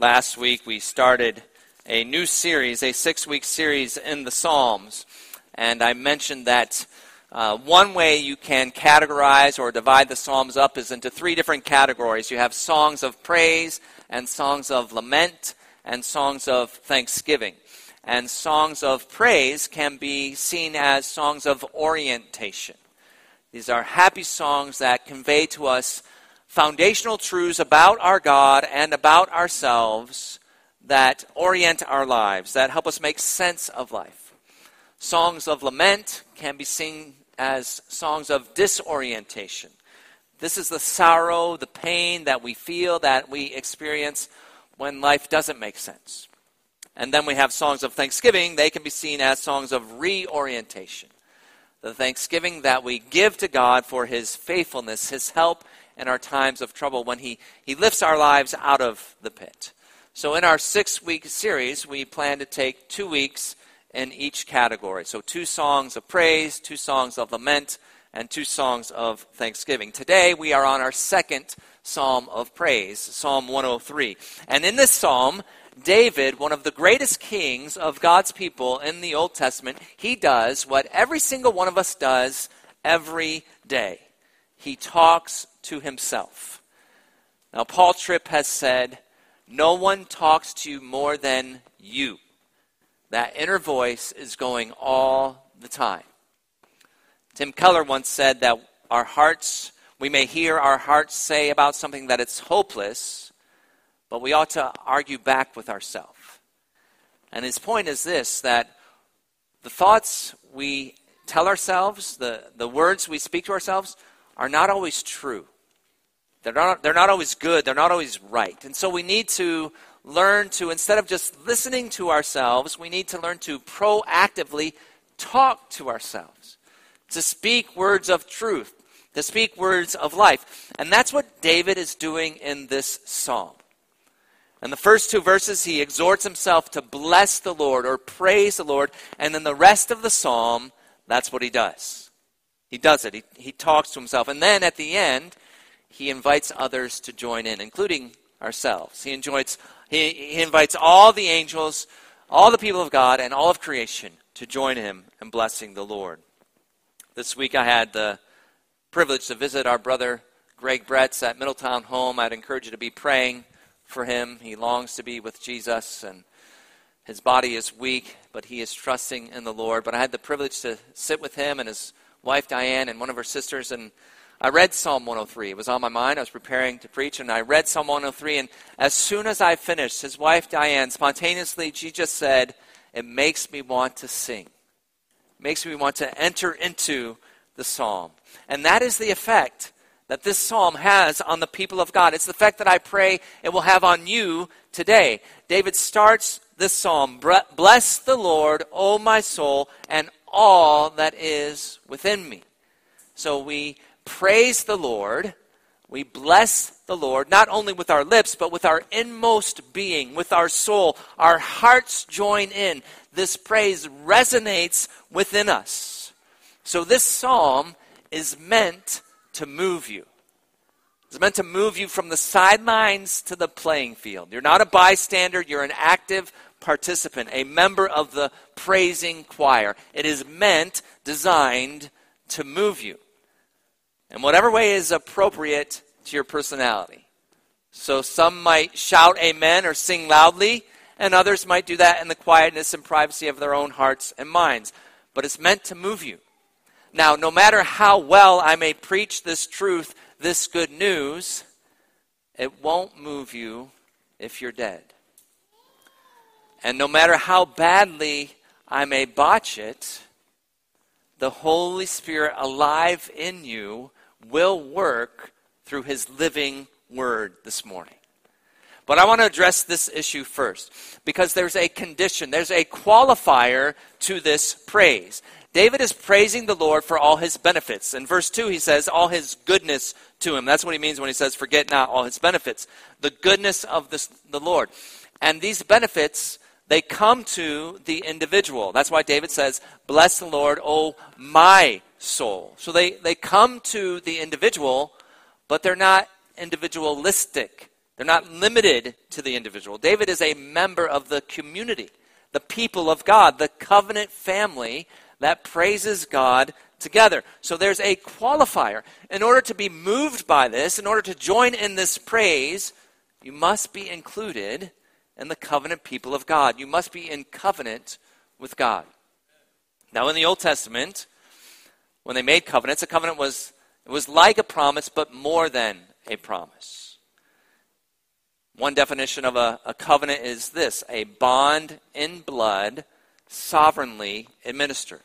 Last week we started a new series, a six week series in the Psalms. And I mentioned that uh, one way you can categorize or divide the Psalms up is into three different categories. You have songs of praise, and songs of lament, and songs of thanksgiving. And songs of praise can be seen as songs of orientation. These are happy songs that convey to us foundational truths about our God and about ourselves that orient our lives, that help us make sense of life. Songs of lament can be seen as songs of disorientation. This is the sorrow, the pain that we feel, that we experience when life doesn't make sense. And then we have songs of thanksgiving. They can be seen as songs of reorientation the thanksgiving that we give to God for his faithfulness, his help in our times of trouble when he, he lifts our lives out of the pit. So, in our six week series, we plan to take two weeks in each category. So, two songs of praise, two songs of lament, and two songs of thanksgiving. Today, we are on our second psalm of praise, Psalm 103. And in this psalm, David, one of the greatest kings of God's people in the Old Testament, he does what every single one of us does every day. He talks to himself. Now, Paul Tripp has said, No one talks to you more than you. That inner voice is going all the time. Tim Keller once said that our hearts, we may hear our hearts say about something that it's hopeless but we ought to argue back with ourselves. And his point is this that the thoughts we tell ourselves, the, the words we speak to ourselves, are not always true. They're not, they're not always good. They're not always right. And so we need to learn to, instead of just listening to ourselves, we need to learn to proactively talk to ourselves, to speak words of truth, to speak words of life. And that's what David is doing in this psalm. In the first two verses, he exhorts himself to bless the Lord or praise the Lord. And then the rest of the psalm, that's what he does. He does it. He, he talks to himself. And then at the end, he invites others to join in, including ourselves. He, enjoys, he, he invites all the angels, all the people of God, and all of creation to join him in blessing the Lord. This week I had the privilege to visit our brother Greg Bretz at Middletown Home. I'd encourage you to be praying for him. He longs to be with Jesus, and his body is weak, but he is trusting in the Lord. But I had the privilege to sit with him and his wife Diane and one of her sisters, and I read Psalm 103. It was on my mind. I was preparing to preach, and I read Psalm 103. And as soon as I finished, his wife Diane spontaneously, she just said, It makes me want to sing. It makes me want to enter into the psalm. And that is the effect that this psalm has on the people of God. It's the effect that I pray it will have on you today. David starts this psalm Bless the Lord, O my soul, and all that is within me. So we praise the Lord. We bless the Lord, not only with our lips, but with our inmost being, with our soul. Our hearts join in. This praise resonates within us. So this psalm is meant to move you. It's meant to move you from the sidelines to the playing field. You're not a bystander, you're an active participant, a member of the praising choir. It is meant, designed to move you. In whatever way is appropriate to your personality. So some might shout amen or sing loudly, and others might do that in the quietness and privacy of their own hearts and minds. But it's meant to move you. Now, no matter how well I may preach this truth, this good news, it won't move you if you're dead. And no matter how badly I may botch it, the Holy Spirit alive in you will work through his living word this morning. But I want to address this issue first because there's a condition, there's a qualifier to this praise. David is praising the Lord for all his benefits. In verse 2, he says, all his goodness to him. That's what he means when he says, forget not all his benefits. The goodness of this, the Lord. And these benefits, they come to the individual. That's why David says, bless the Lord, O my soul. So they, they come to the individual, but they're not individualistic They're not limited to the individual. David is a member of the community, the people of God, the covenant family that praises God together. So there's a qualifier. In order to be moved by this, in order to join in this praise, you must be included in the covenant people of God. You must be in covenant with God. Now, in the Old Testament, when they made covenants, a covenant was, it was like a promise, but more than a promise. One definition of a, a covenant is this a bond in blood sovereignly administered.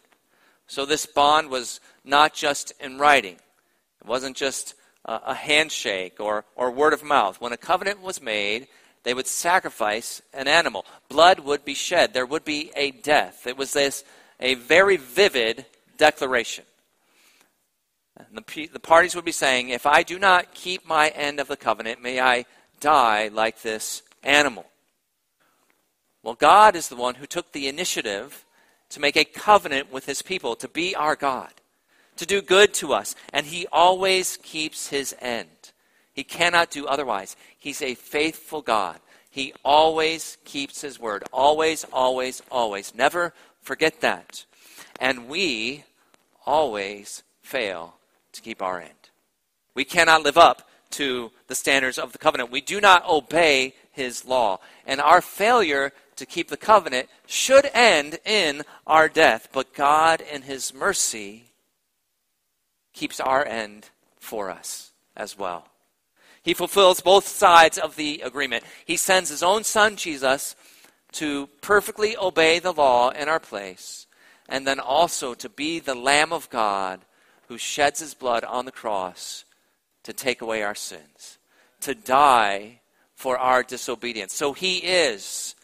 So this bond was not just in writing, it wasn't just a, a handshake or, or word of mouth. When a covenant was made, they would sacrifice an animal. Blood would be shed. There would be a death. It was this a very vivid declaration. The, the parties would be saying, If I do not keep my end of the covenant, may I die like this animal. Well, God is the one who took the initiative to make a covenant with his people, to be our God, to do good to us, and he always keeps his end. He cannot do otherwise. He's a faithful God. He always keeps his word. Always, always, always. Never forget that. And we always fail to keep our end. We cannot live up to the standards of the covenant. We do not obey his law. And our failure to keep the covenant should end in our death. But God, in his mercy, keeps our end for us as well. He fulfills both sides of the agreement. He sends his own son, Jesus, to perfectly obey the law in our place, and then also to be the Lamb of God who sheds his blood on the cross to take away our sins, to die for our disobedience. So he is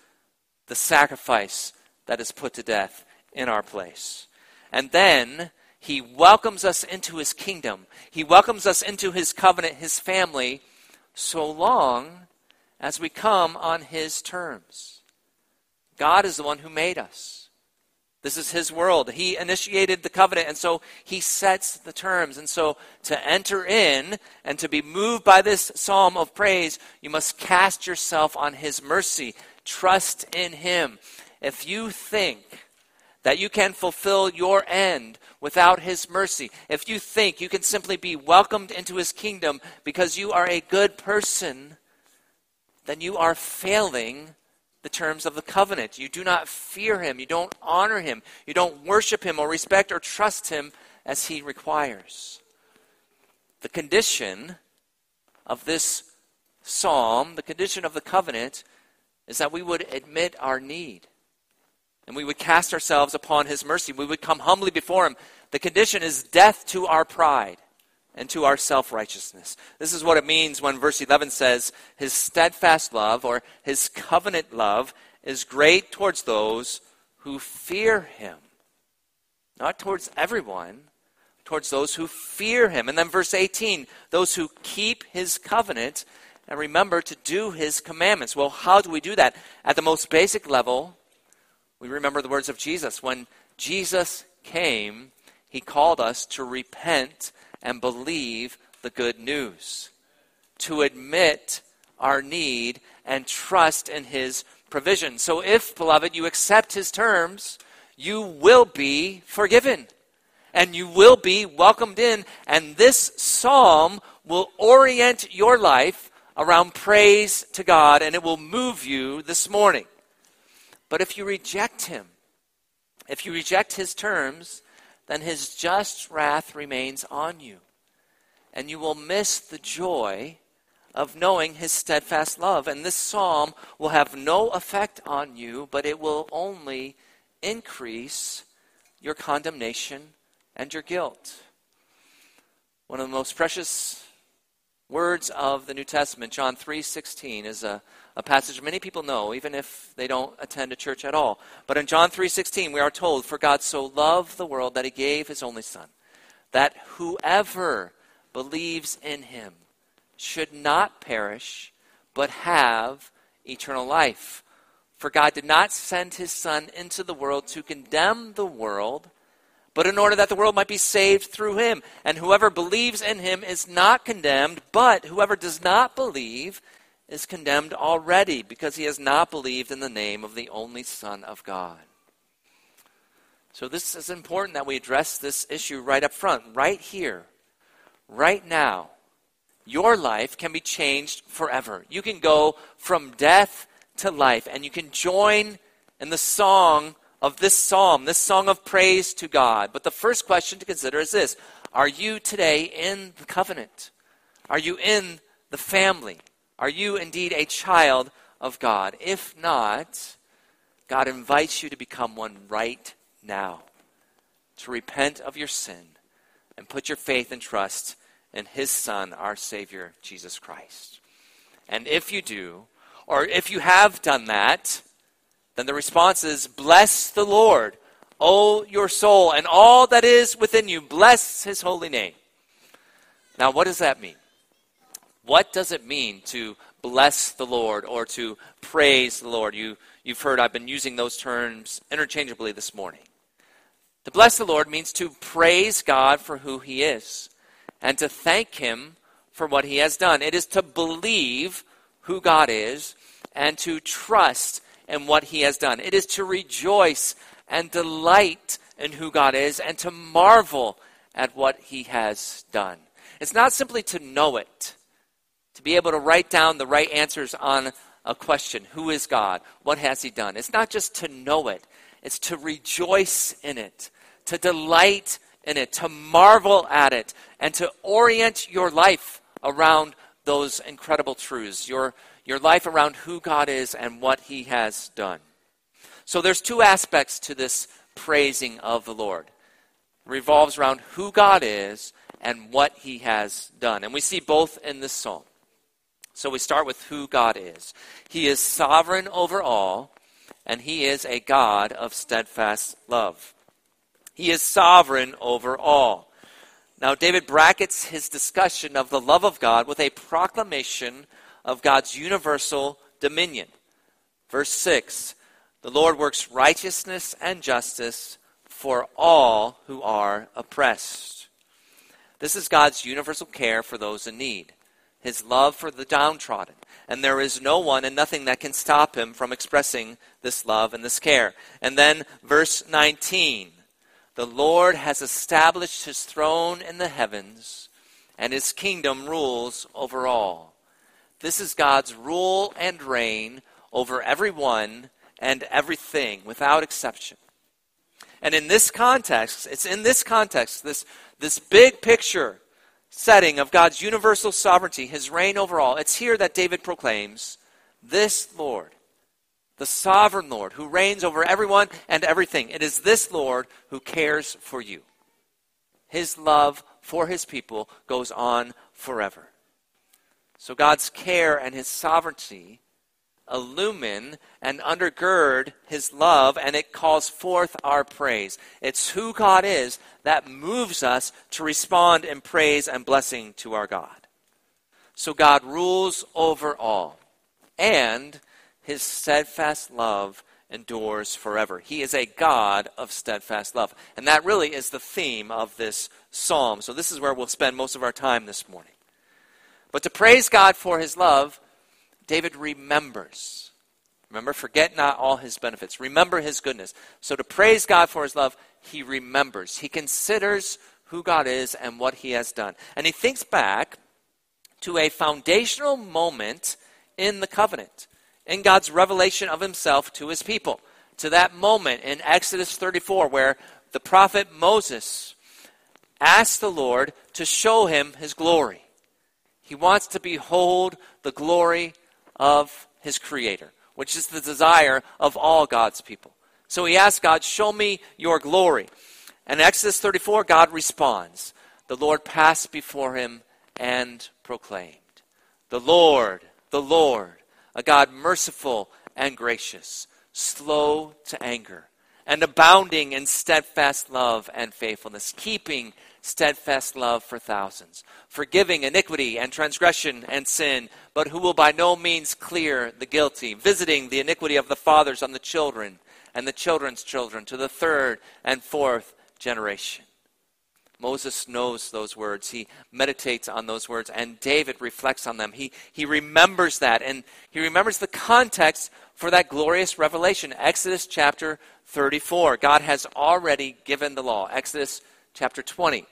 the sacrifice that is put to death in our place. And then he welcomes us into his kingdom. He welcomes us into his covenant, his family, so long as we come on his terms. God is the one who made us. This is his world. He initiated the covenant, and so he sets the terms. And so to enter in and to be moved by this psalm of praise, you must cast yourself on his mercy. Trust in him. If you think that you can fulfill your end without his mercy, if you think you can simply be welcomed into his kingdom because you are a good person, then you are failing the terms of the covenant. You do not fear him. You don't honor him. You don't worship him or respect or trust him as he requires. The condition of this psalm, the condition of the covenant, is that we would admit our need and we would cast ourselves upon his mercy. We would come humbly before him. The condition is death to our pride and to our self righteousness. This is what it means when verse 11 says, His steadfast love or His covenant love is great towards those who fear Him. Not towards everyone, towards those who fear Him. And then verse 18, those who keep His covenant and remember to do His commandments. Well, how do we do that? At the most basic level, we remember the words of Jesus. When Jesus came, He called us to repent and believe the good news, to admit our need and trust in His provision. So, if, beloved, you accept His terms, you will be forgiven and you will be welcomed in. And this psalm will orient your life around praise to God and it will move you this morning. But if you reject Him, if you reject His terms, then his just wrath remains on you. And you will miss the joy of knowing his steadfast love. And this psalm will have no effect on you, but it will only increase your condemnation and your guilt. One of the most precious words of the New Testament, John 3:16, is a a passage many people know, even if they don't attend a church at all. But in John 3:16, we are told, "For God so loved the world that He gave His only Son, that whoever believes in Him should not perish, but have eternal life." For God did not send His Son into the world to condemn the world, but in order that the world might be saved through Him. And whoever believes in Him is not condemned, but whoever does not believe is condemned already because he has not believed in the name of the only Son of God. So, this is important that we address this issue right up front, right here, right now. Your life can be changed forever. You can go from death to life, and you can join in the song of this psalm, this song of praise to God. But the first question to consider is this Are you today in the covenant? Are you in the family? Are you indeed a child of God? If not, God invites you to become one right now, to repent of your sin and put your faith and trust in His Son, our Savior, Jesus Christ. And if you do, or if you have done that, then the response is Bless the Lord, O your soul, and all that is within you. Bless His holy name. Now, what does that mean? What does it mean to bless the Lord or to praise the Lord? You, you've heard I've been using those terms interchangeably this morning. To bless the Lord means to praise God for who He is and to thank Him for what He has done. It is to believe who God is and to trust in what He has done. It is to rejoice and delight in who God is and to marvel at what He has done. It's not simply to know it to be able to write down the right answers on a question Who is God? What has He done? It's not just to know it, it's to rejoice in it, to delight in it, to marvel at it, and to orient your life around those incredible truths, your, your life around who God is and what He has done. So there's two aspects to this praising of the Lord. It revolves around who God is and what He has done. And we see both in this psalm. So we start with who God is. He is sovereign over all, and He is a God of steadfast love. He is sovereign over all. Now, David brackets his discussion of the love of God with a proclamation of God's universal dominion. Verse 6 The Lord works righteousness and justice for all who are oppressed. This is God's universal care for those in need his love for the downtrodden. And there is no one and nothing that can stop him from expressing this love and this care. And then, verse 19 The Lord has established his throne in the heavens, and his kingdom rules over all. This is God's rule and reign over everyone and everything without exception. And in this context, it's in this context, this, this big picture setting of God's universal sovereignty, his reign over all, it's here that David proclaims this Lord, the sovereign Lord who reigns over everyone and everything. It is this Lord who cares for you. His love for his people goes on forever. So God's care and his sovereignty illumine and undergird his love, and it calls forth our praise. It's who God is that moves us to respond in praise and blessing to our God. So God rules over all, and his steadfast love endures forever. He is a God of steadfast love. And that really is the theme of this psalm. So this is where we'll spend most of our time this morning. But to praise God for his love, David remembers. Remember, forget not all his benefits. Remember his goodness. So to praise God for his love, he remembers. He considers who God is and what he has done. And he thinks back to a foundational moment in the covenant, in God's revelation of himself to his people. To that moment in Exodus 34, where the prophet Moses asked the Lord to show him his glory. He wants to behold the glory of his creator, which is the desire of all God's people. So he asks God, Show me your glory. And Exodus 34, God responds The Lord passed before him and proclaimed, The Lord, the Lord, a God merciful and gracious, slow to anger, and abounding in steadfast love and faithfulness, keeping steadfast love for thousands, forgiving iniquity and transgression and sin, but who will by no means clear the guilty, visiting the iniquity of the fathers on the children and the children's children to the third and fourth generation. Moses knows those words. He meditates on those words, and David reflects on them. He, he remembers that, and he remembers the context for that glorious revelation. Exodus chapter 34. God has already given the law. Exodus chapter 20.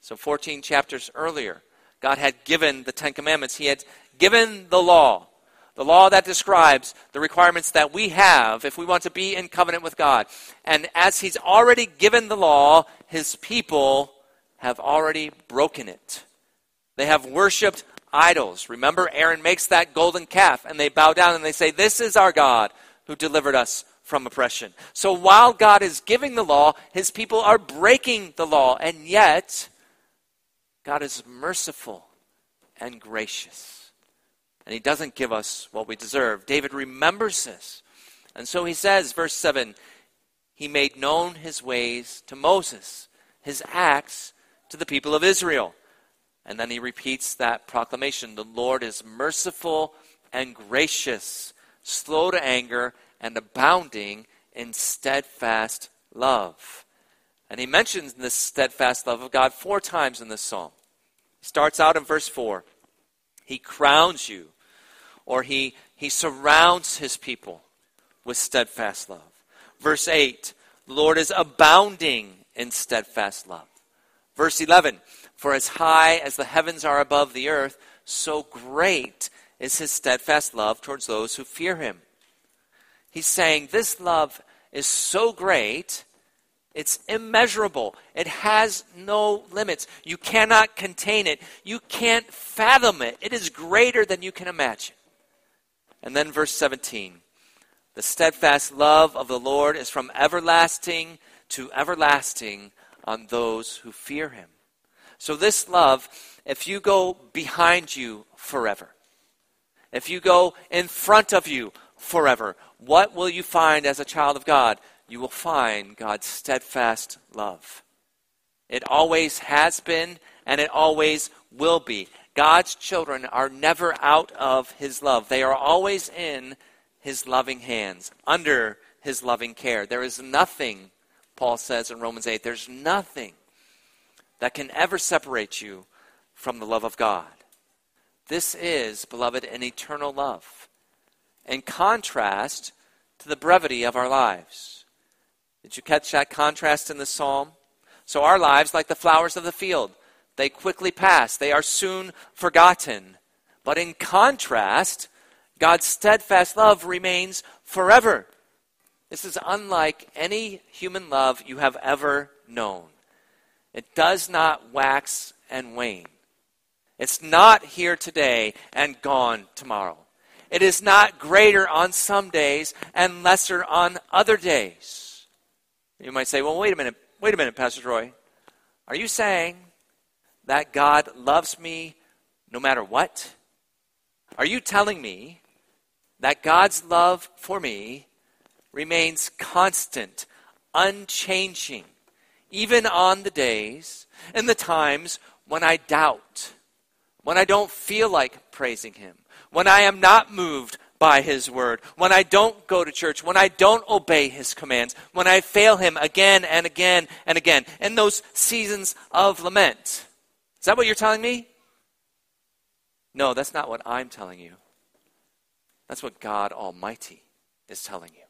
So 14 chapters earlier, God had given the Ten Commandments. He had given the law. The law that describes the requirements that we have if we want to be in covenant with God. And as He's already given the law, His people have already broken it. They have worshiped idols. Remember, Aaron makes that golden calf, and they bow down and they say, This is our God who delivered us from oppression. So while God is giving the law, his people are breaking the law, and yet God is merciful and gracious. And he doesn't give us what we deserve. David remembers this. And so he says, verse 7 He made known his ways to Moses, his acts to the people of Israel. And then he repeats that proclamation The Lord is merciful and gracious, slow to anger, and abounding in steadfast love. And he mentions this steadfast love of God four times in this psalm. He starts out in verse 4. He crowns you, or he, he surrounds his people with steadfast love. Verse 8, the Lord is abounding in steadfast love. Verse 11 For as high as the heavens are above the earth, so great is his steadfast love towards those who fear him. He's saying this love is so great, it's immeasurable. It has no limits. You cannot contain it, you can't fathom it. It is greater than you can imagine. And then verse 17 The steadfast love of the Lord is from everlasting to everlasting on those who fear him. So, this love, if you go behind you forever, if you go in front of you forever, what will you find as a child of God? You will find God's steadfast love. It always has been, and it always will be. God's children are never out of His love, they are always in His loving hands, under His loving care. There is nothing Paul says in Romans 8, there's nothing that can ever separate you from the love of God. This is, beloved, an eternal love. In contrast to the brevity of our lives. Did you catch that contrast in the psalm? So, our lives, like the flowers of the field, they quickly pass, they are soon forgotten. But in contrast, God's steadfast love remains forever. This is unlike any human love you have ever known. It does not wax and wane. It's not here today and gone tomorrow. It is not greater on some days and lesser on other days. You might say, well, wait a minute, wait a minute, Pastor Troy. Are you saying that God loves me no matter what? Are you telling me that God's love for me remains constant, unchanging, even on the days and the times when I doubt, when I don't feel like praising Him, when I am not moved by His word, when I don't go to church, when I don't obey His commands, when I fail Him again and again and again, in those seasons of lament. Is that what you're telling me? No, that's not what I'm telling you. That's what God Almighty is telling you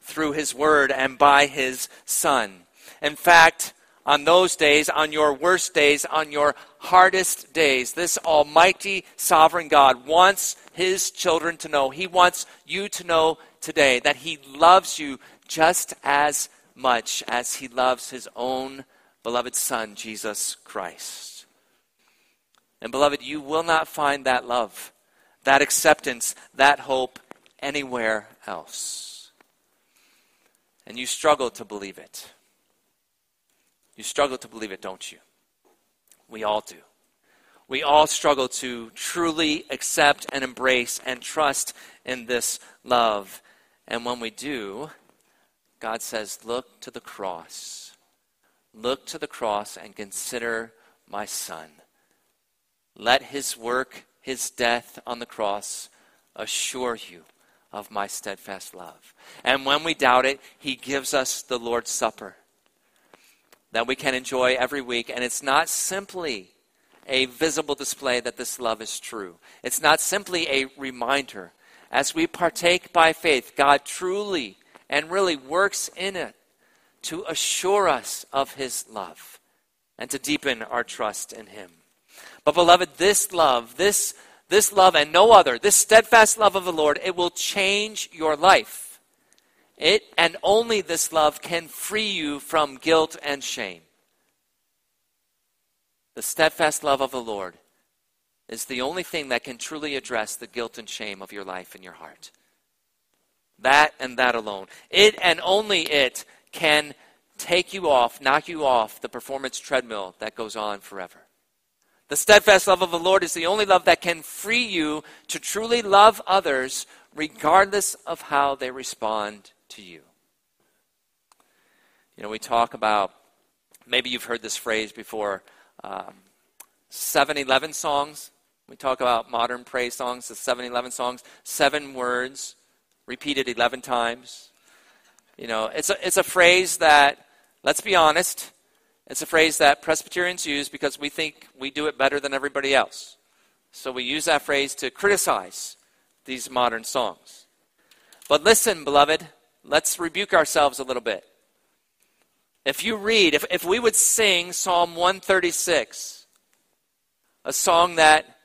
through his word and by his son. In fact, on those days, on your worst days, on your hardest days, this almighty sovereign God wants his children to know. He wants you to know today that he loves you just as much as he loves his own beloved son, Jesus Christ. And beloved, you will not find that love, that acceptance, that hope anywhere else and you struggle to believe it. You struggle to believe it, don't you? We all do. We all struggle to truly accept and embrace and trust in this love. And when we do, God says, Look to the cross. Look to the cross and consider my son. Let his work, his death on the cross, assure you of my steadfast love. And when we doubt it, he gives us the Lord's Supper. That we can enjoy every week. And it's not simply a visible display that this love is true, it's not simply a reminder. As we partake by faith, God truly and really works in it to assure us of his love and to deepen our trust in him. But beloved, this love, this, this love and no other, this steadfast love of the Lord, it will change your life. It and only this love can free you from guilt and shame. The steadfast love of the Lord is the only thing that can truly address the guilt and shame of your life and your heart. That and that alone. It and only it can take you off, knock you off the performance treadmill that goes on forever. The steadfast love of the Lord is the only love that can free you to truly love others regardless of how they respond to you. You know, we talk about, maybe you've heard this phrase before, um, 7-Eleven songs. We talk about modern praise songs, the 7-Eleven songs, seven words repeated 11 times. You know, it's a, it's a phrase that, let's be honest, it's a phrase that Presbyterians use because we think we do it better than everybody else. So we use that phrase to criticize these modern songs. But listen, beloved, let's rebuke ourselves a little bit. If you read, if, if we would sing Psalm 136, a song that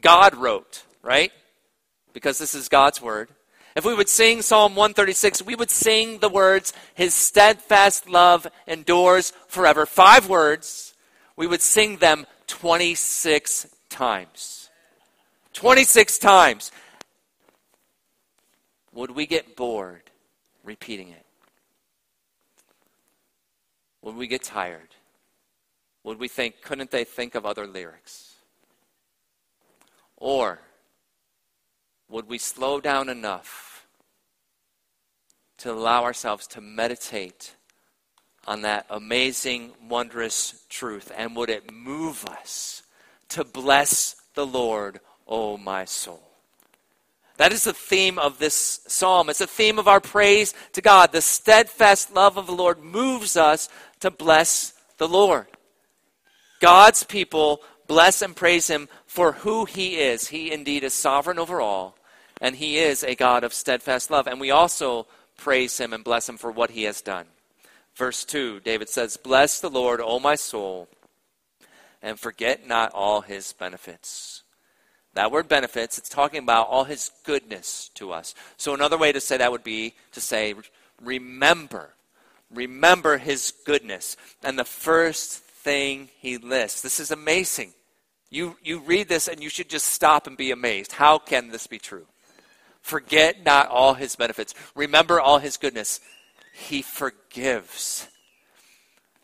God wrote, right? Because this is God's word. If we would sing Psalm 136, we would sing the words, His steadfast love endures forever. Five words. We would sing them 26 times. 26 times. Would we get bored repeating it? Would we get tired? Would we think, couldn't they think of other lyrics? Or would we slow down enough to allow ourselves to meditate on that amazing, wondrous truth? And would it move us to bless the Lord, O oh my soul? That is the theme of this psalm. It's a theme of our praise to God. The steadfast love of the Lord moves us to bless the Lord. God's people bless and praise him for who he is. He indeed is sovereign over all, and he is a God of steadfast love. And we also praise him and bless him for what he has done. Verse 2, David says, Bless the Lord, O my soul, and forget not all his benefits. That word benefits, it's talking about all his goodness to us. So another way to say that would be to say, remember remember his goodness. And the first thing he lists, this is amazing. You, you read this and you should just stop and be amazed. How can this be true? Forget not all his benefits. Remember all his goodness. He forgives.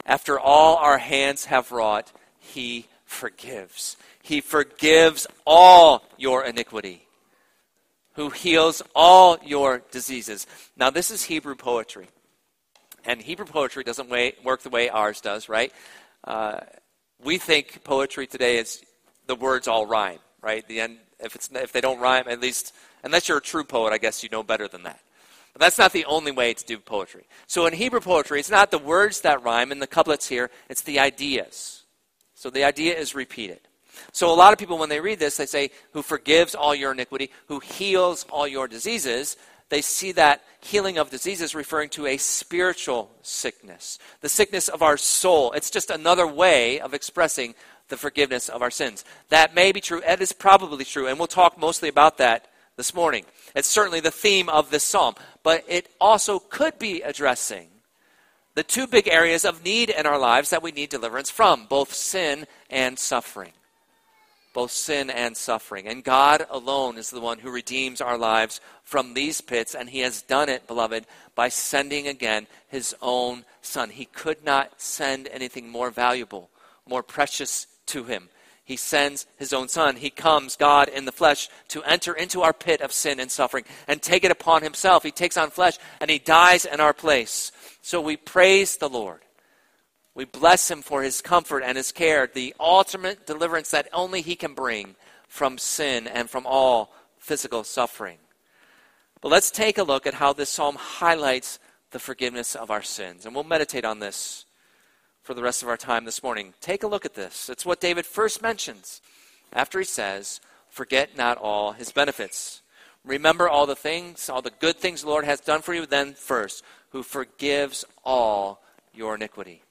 After all our hands have wrought, he forgives. He forgives all your iniquity, who heals all your diseases. Now, this is Hebrew poetry. And Hebrew poetry doesn't work the way ours does, right? Uh, we think poetry today is the words all rhyme, right? The end, if, it's, if they don't rhyme, at least, unless you're a true poet, I guess you know better than that. But that's not the only way to do poetry. So in Hebrew poetry, it's not the words that rhyme in the couplets here, it's the ideas. So the idea is repeated. So a lot of people, when they read this, they say, who forgives all your iniquity, who heals all your diseases they see that healing of diseases referring to a spiritual sickness, the sickness of our soul. It's just another way of expressing the forgiveness of our sins. That may be true. It is probably true, and we'll talk mostly about that this morning. It's certainly the theme of this psalm, but it also could be addressing the two big areas of need in our lives that we need deliverance from both sin and suffering both sin and suffering. And God alone is the one who redeems our lives from these pits, and He has done it, beloved, by sending again His own Son. He could not send anything more valuable, more precious to Him. He sends His own Son. He comes, God in the flesh, to enter into our pit of sin and suffering and take it upon Himself. He takes on flesh and He dies in our place. So we praise the Lord. We bless him for his comfort and his care, the ultimate deliverance that only he can bring from sin and from all physical suffering. But let's take a look at how this psalm highlights the forgiveness of our sins. And we'll meditate on this for the rest of our time this morning. Take a look at this. It's what David first mentions after he says, Forget not all his benefits. Remember all the things, all the good things the Lord has done for you, then first, who forgives all your iniquity.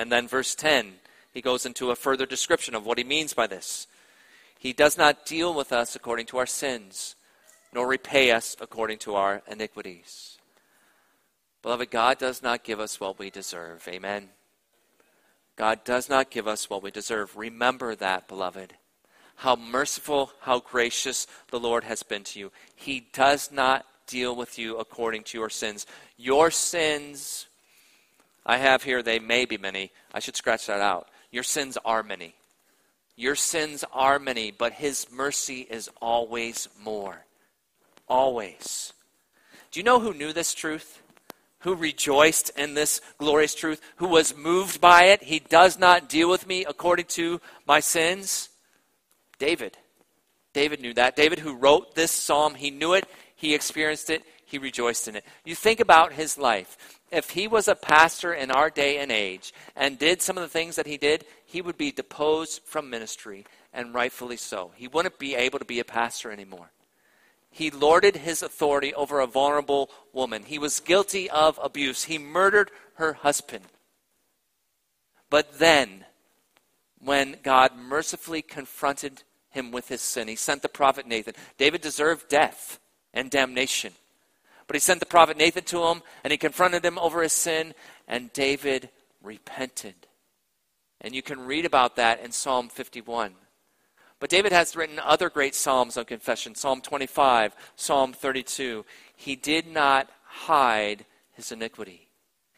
And then verse 10, he goes into a further description of what he means by this. He does not deal with us according to our sins, nor repay us according to our iniquities. Beloved, God does not give us what we deserve. Amen. God does not give us what we deserve. Remember that, beloved. How merciful, how gracious the Lord has been to you. He does not deal with you according to your sins. Your sins, I have here, they may be many. I should scratch that out. Your sins are many. Your sins are many, but His mercy is always more. Always. Do you know who knew this truth? Who rejoiced in this glorious truth? Who was moved by it? He does not deal with me according to my sins. David. David knew that. David, who wrote this psalm, he knew it, he experienced it, he rejoiced in it. You think about his life. If he was a pastor in our day and age and did some of the things that he did, he would be deposed from ministry, and rightfully so. He wouldn't be able to be a pastor anymore. He lorded his authority over a vulnerable woman. He was guilty of abuse. He murdered her husband. But then, when God mercifully confronted him with his sin, he sent the prophet Nathan. David deserved death and damnation. But he sent the prophet Nathan to him, and he confronted him over his sin, and David repented. And you can read about that in Psalm 51. But David has written other great psalms on confession Psalm 25, Psalm 32. He did not hide his iniquity,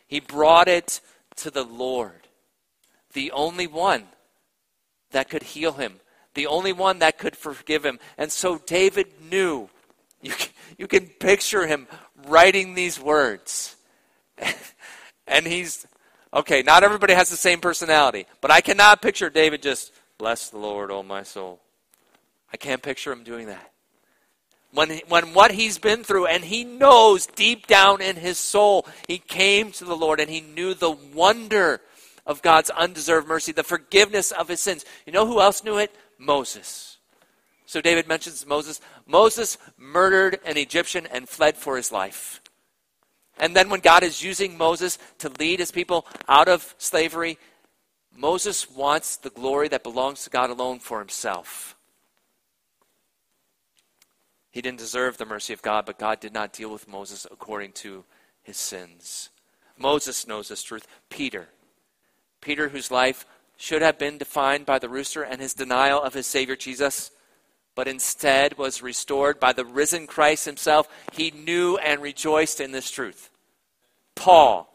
he brought it to the Lord, the only one that could heal him, the only one that could forgive him. And so David knew. You can, you can picture him writing these words. and he's, okay, not everybody has the same personality, but I cannot picture David just Bless the Lord, oh my soul. I can't picture him doing that. When, when what he's been through, and he knows deep down in his soul, he came to the Lord and he knew the wonder of God's undeserved mercy, the forgiveness of his sins. You know who else knew it? Moses. So David mentions Moses. Moses murdered an Egyptian and fled for his life. And then when God is using Moses to lead his people out of slavery, Moses wants the glory that belongs to God alone for himself. He didn't deserve the mercy of God, but God did not deal with Moses according to his sins. Moses knows this truth. Peter. Peter, whose life should have been defined by the rooster and his denial of his Savior Jesus, but instead was restored by the risen Christ himself. He knew and rejoiced in this truth. Paul.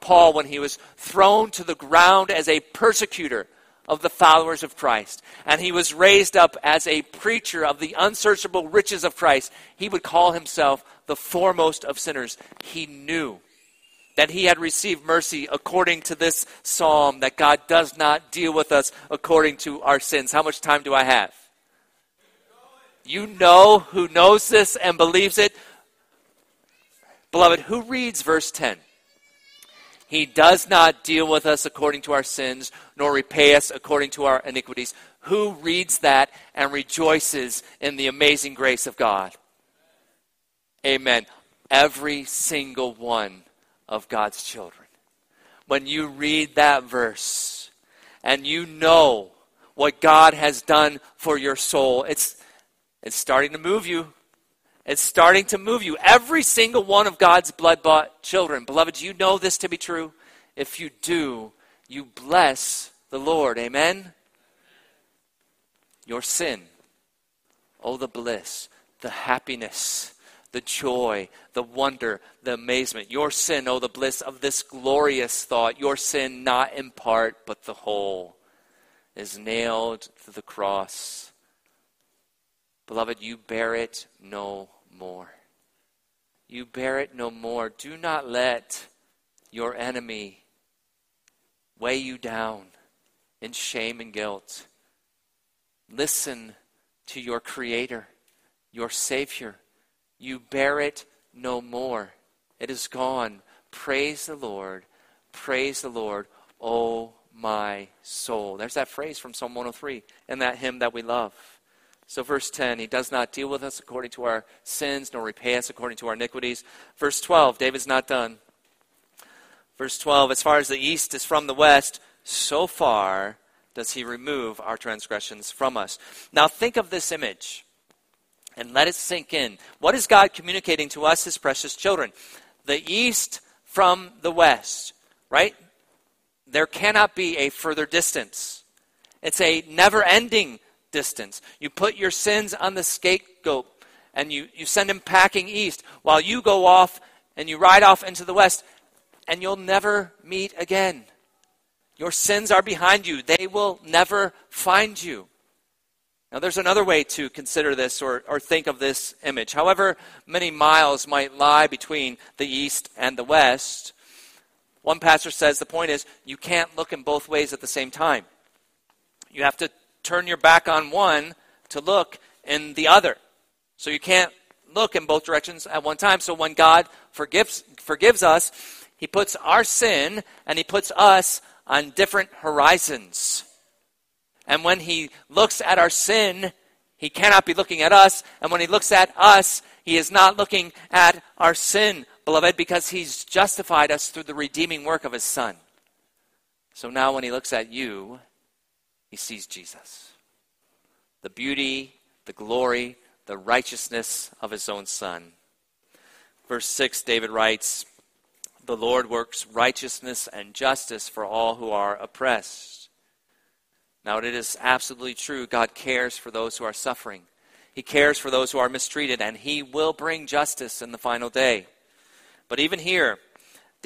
Paul when he was thrown to the ground as a persecutor of the followers of Christ. And he was raised up as a preacher of the unsearchable riches of Christ. He would call himself the foremost of sinners. He knew that he had received mercy according to this psalm, that God does not deal with us according to our sins. How much time do I have? You know who knows this and believes it. Beloved, who reads verse 10? He does not deal with us according to our sins, nor repay us according to our iniquities. Who reads that and rejoices in the amazing grace of God? Amen. Every single one of God's children. When you read that verse and you know what God has done for your soul, it's, it's starting to move you. It's starting to move you. Every single one of God's blood bought children. Beloved, you know this to be true? If you do, you bless the Lord. Amen? Your sin. Oh, the bliss, the happiness, the joy, the wonder, the amazement. Your sin, oh, the bliss of this glorious thought. Your sin, not in part, but the whole, is nailed to the cross. Beloved, you bear it no more. You bear it no more. Do not let your enemy weigh you down in shame and guilt. Listen to your Creator, your Savior. You bear it no more. It is gone. Praise the Lord. Praise the Lord. O my soul. There's that phrase from Psalm 103 and that hymn that we love. So, verse 10, he does not deal with us according to our sins, nor repay us according to our iniquities. Verse 12, David's not done. Verse 12, as far as the east is from the west, so far does he remove our transgressions from us. Now, think of this image and let it sink in. What is God communicating to us, his precious children? The east from the west, right? There cannot be a further distance. It's a never ending distance. You put your sins on the scapegoat and you, you send him packing east while you go off and you ride off into the west and you'll never meet again. Your sins are behind you, they will never find you. Now, there's another way to consider this or, or think of this image. However, many miles might lie between the east and the west, one pastor says the point is you can't look in both ways at the same time. You have to turn your back on one to look in the other. So you can't look in both directions at one time. So when God forgives, forgives us, He puts our sin and He puts us on different horizons. And when He looks at our sin, He cannot be looking at us. And when He looks at us, He is not looking at our sin beloved, because he's justified us through the redeeming work of his son. So now when he looks at you, he sees Jesus. The beauty, the glory, the righteousness of his own son. Verse 6, David writes, The Lord works righteousness and justice for all who are oppressed. Now, it is absolutely true. God cares for those who are suffering. He cares for those who are mistreated, and He will bring justice in the final day. But even here,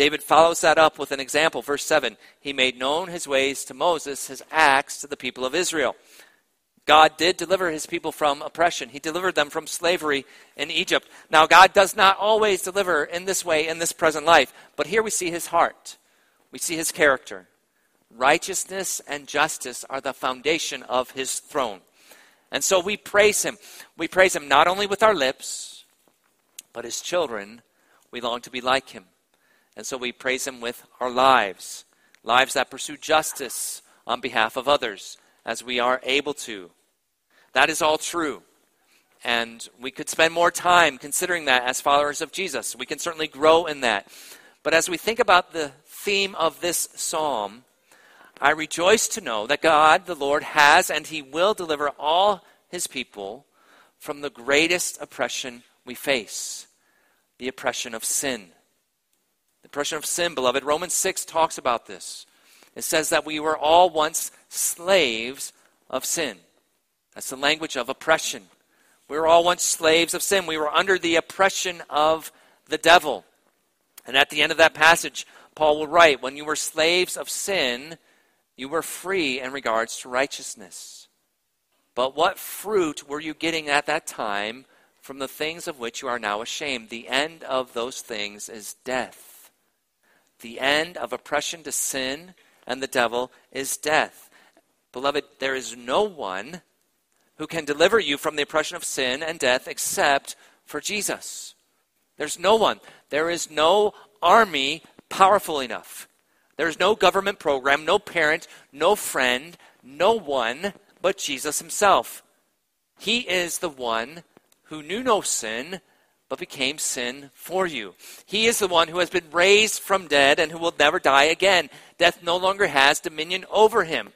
David follows that up with an example. Verse 7 He made known his ways to Moses, his acts to the people of Israel. God did deliver his people from oppression. He delivered them from slavery in Egypt. Now, God does not always deliver in this way in this present life, but here we see his heart. We see his character. Righteousness and justice are the foundation of his throne. And so we praise him. We praise him not only with our lips, but his children we long to be like him. And so we praise him with our lives, lives that pursue justice on behalf of others as we are able to. That is all true. And we could spend more time considering that as followers of Jesus. We can certainly grow in that. But as we think about the theme of this psalm, I rejoice to know that God, the Lord, has and He will deliver all His people from the greatest oppression we face the oppression of sin. The oppression of sin, beloved. Romans 6 talks about this. It says that we were all once slaves of sin. That's the language of oppression. We were all once slaves of sin. We were under the oppression of the devil. And at the end of that passage, Paul will write, When you were slaves of sin, you were free in regards to righteousness. But what fruit were you getting at that time from the things of which you are now ashamed. The end of those things is death. The end of oppression to sin and the devil is death. Beloved, there is no one who can deliver you from the oppression of sin and death except for Jesus. There's no one. There is no army powerful enough. There's no government program, no parent, no friend, no one but Jesus himself. He is the one who knew no sin, but became sin for you. He is the one who has been raised from dead and who will never die again. Death no longer has dominion over him,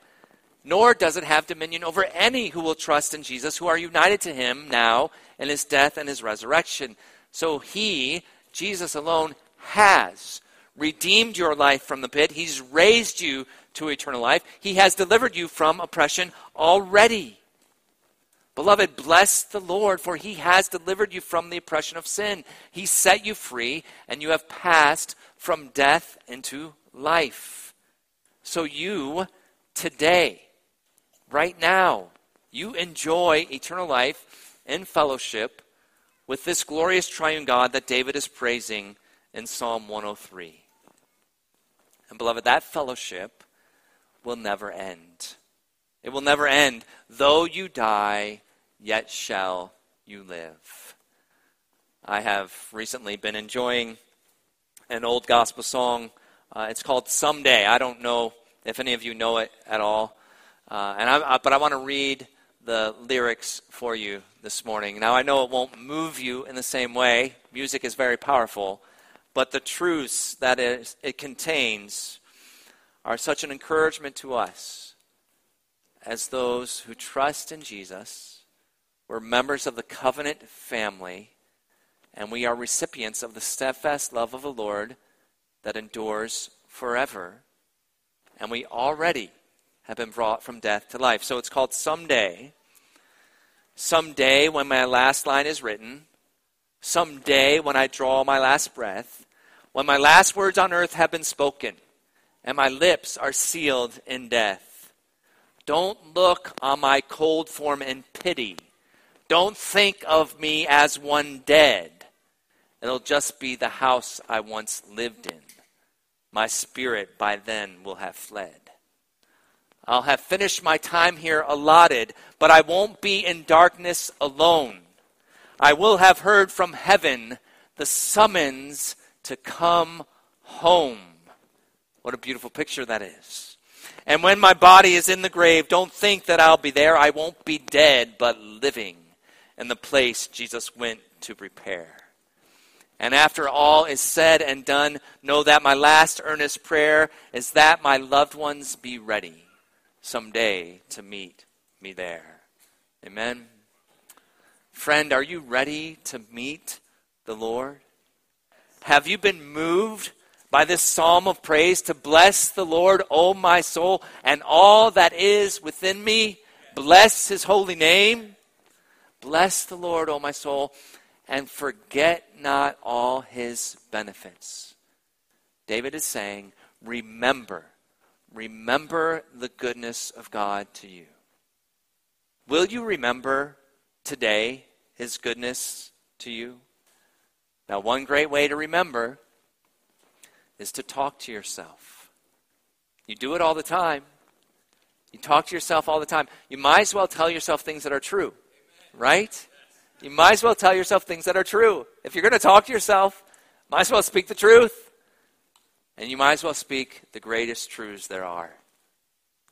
nor does it have dominion over any who will trust in Jesus, who are united to him now in his death and his resurrection. So he, Jesus alone, has redeemed your life from the pit. He's raised you to eternal life. He has delivered you from oppression already. Beloved, bless the Lord, for he has delivered you from the oppression of sin. He set you free, and you have passed from death into life. So you, today, right now, you enjoy eternal life in fellowship with this glorious triune God that David is praising in Psalm 103. And beloved, that fellowship will never end. It will never end. Though you die, yet shall you live. I have recently been enjoying an old gospel song. Uh, it's called Someday. I don't know if any of you know it at all. Uh, and I, but I want to read the lyrics for you this morning. Now, I know it won't move you in the same way. Music is very powerful. But the truths that it contains are such an encouragement to us as those who trust in Jesus. We're members of the covenant family, and we are recipients of the steadfast love of the Lord that endures forever. And we already have been brought from death to life. So it's called Someday. Someday, when my last line is written, someday, when I draw my last breath, when my last words on earth have been spoken, and my lips are sealed in death. Don't look on my cold form in pity. Don't think of me as one dead. It'll just be the house I once lived in. My spirit by then will have fled. I'll have finished my time here allotted, but I won't be in darkness alone. I will have heard from heaven the summons to come home. What a beautiful picture that is. And when my body is in the grave, don't think that I'll be there. I won't be dead, but living in the place Jesus went to prepare. And after all is said and done, know that my last earnest prayer is that my loved ones be ready someday to meet me there. Amen. Friend, are you ready to meet the Lord? Have you been moved by this psalm of praise to bless the Lord, O my soul, and all that is within me? Bless his holy name. Bless the Lord, O my soul, and forget not all his benefits. David is saying, Remember remember the goodness of God to you. Will you remember today his goodness to you? Now, one great way to remember is to talk to yourself. You do it all the time. You talk to yourself all the time. You might as well tell yourself things that are true, right? You might as well tell yourself things that are true. If you're going to talk to yourself, might as well speak the truth. And you might as well speak the greatest truths there are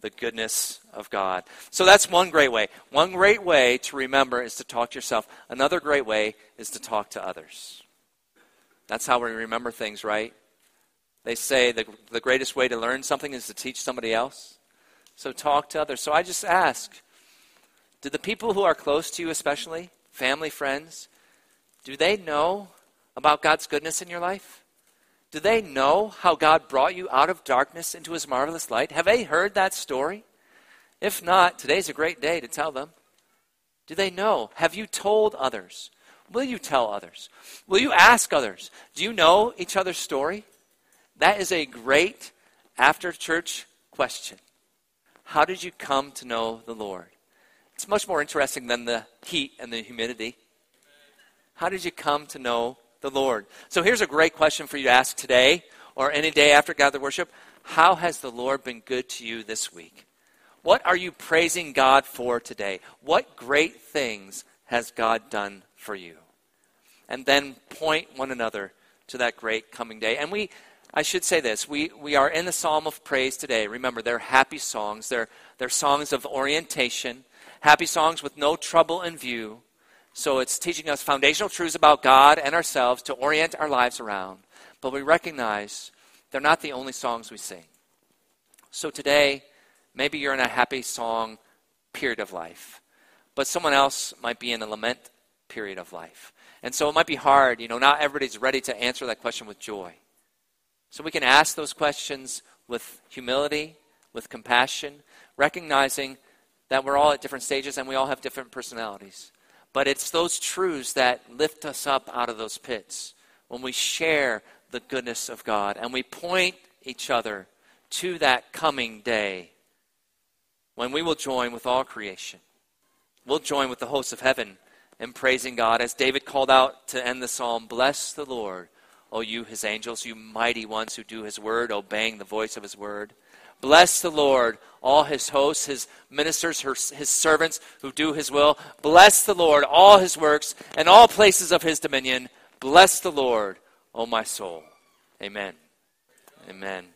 the goodness of God. So that's one great way. One great way to remember is to talk to yourself. Another great way is to talk to others. That's how we remember things, right? They say the, the greatest way to learn something is to teach somebody else. So talk to others. So I just ask do the people who are close to you, especially family, friends, do they know about God's goodness in your life? Do they know how God brought you out of darkness into his marvelous light? Have they heard that story? If not, today's a great day to tell them. Do they know? Have you told others? Will you tell others? Will you ask others? Do you know each other's story? That is a great after church question. How did you come to know the Lord? It's much more interesting than the heat and the humidity. How did you come to know the Lord. So here's a great question for you to ask today or any day after gathered worship. How has the Lord been good to you this week? What are you praising God for today? What great things has God done for you? And then point one another to that great coming day. And we, I should say this, we, we are in the Psalm of Praise today. Remember, they're happy songs, they're, they're songs of orientation, happy songs with no trouble in view. So it's teaching us foundational truths about God and ourselves to orient our lives around. But we recognize they're not the only songs we sing. So today, maybe you're in a happy song period of life, but someone else might be in a lament period of life. And so it might be hard. You know, not everybody's ready to answer that question with joy. So we can ask those questions with humility, with compassion, recognizing that we're all at different stages and we all have different personalities. But it's those truths that lift us up out of those pits when we share the goodness of God and we point each other to that coming day when we will join with all creation. We'll join with the hosts of heaven in praising God. As David called out to end the psalm, Bless the Lord, O you, his angels, you mighty ones who do his word, obeying the voice of his word. Bless the Lord, all his hosts, his ministers, his servants who do his will. Bless the Lord, all his works, and all places of his dominion. Bless the Lord, O my soul. Amen. Amen.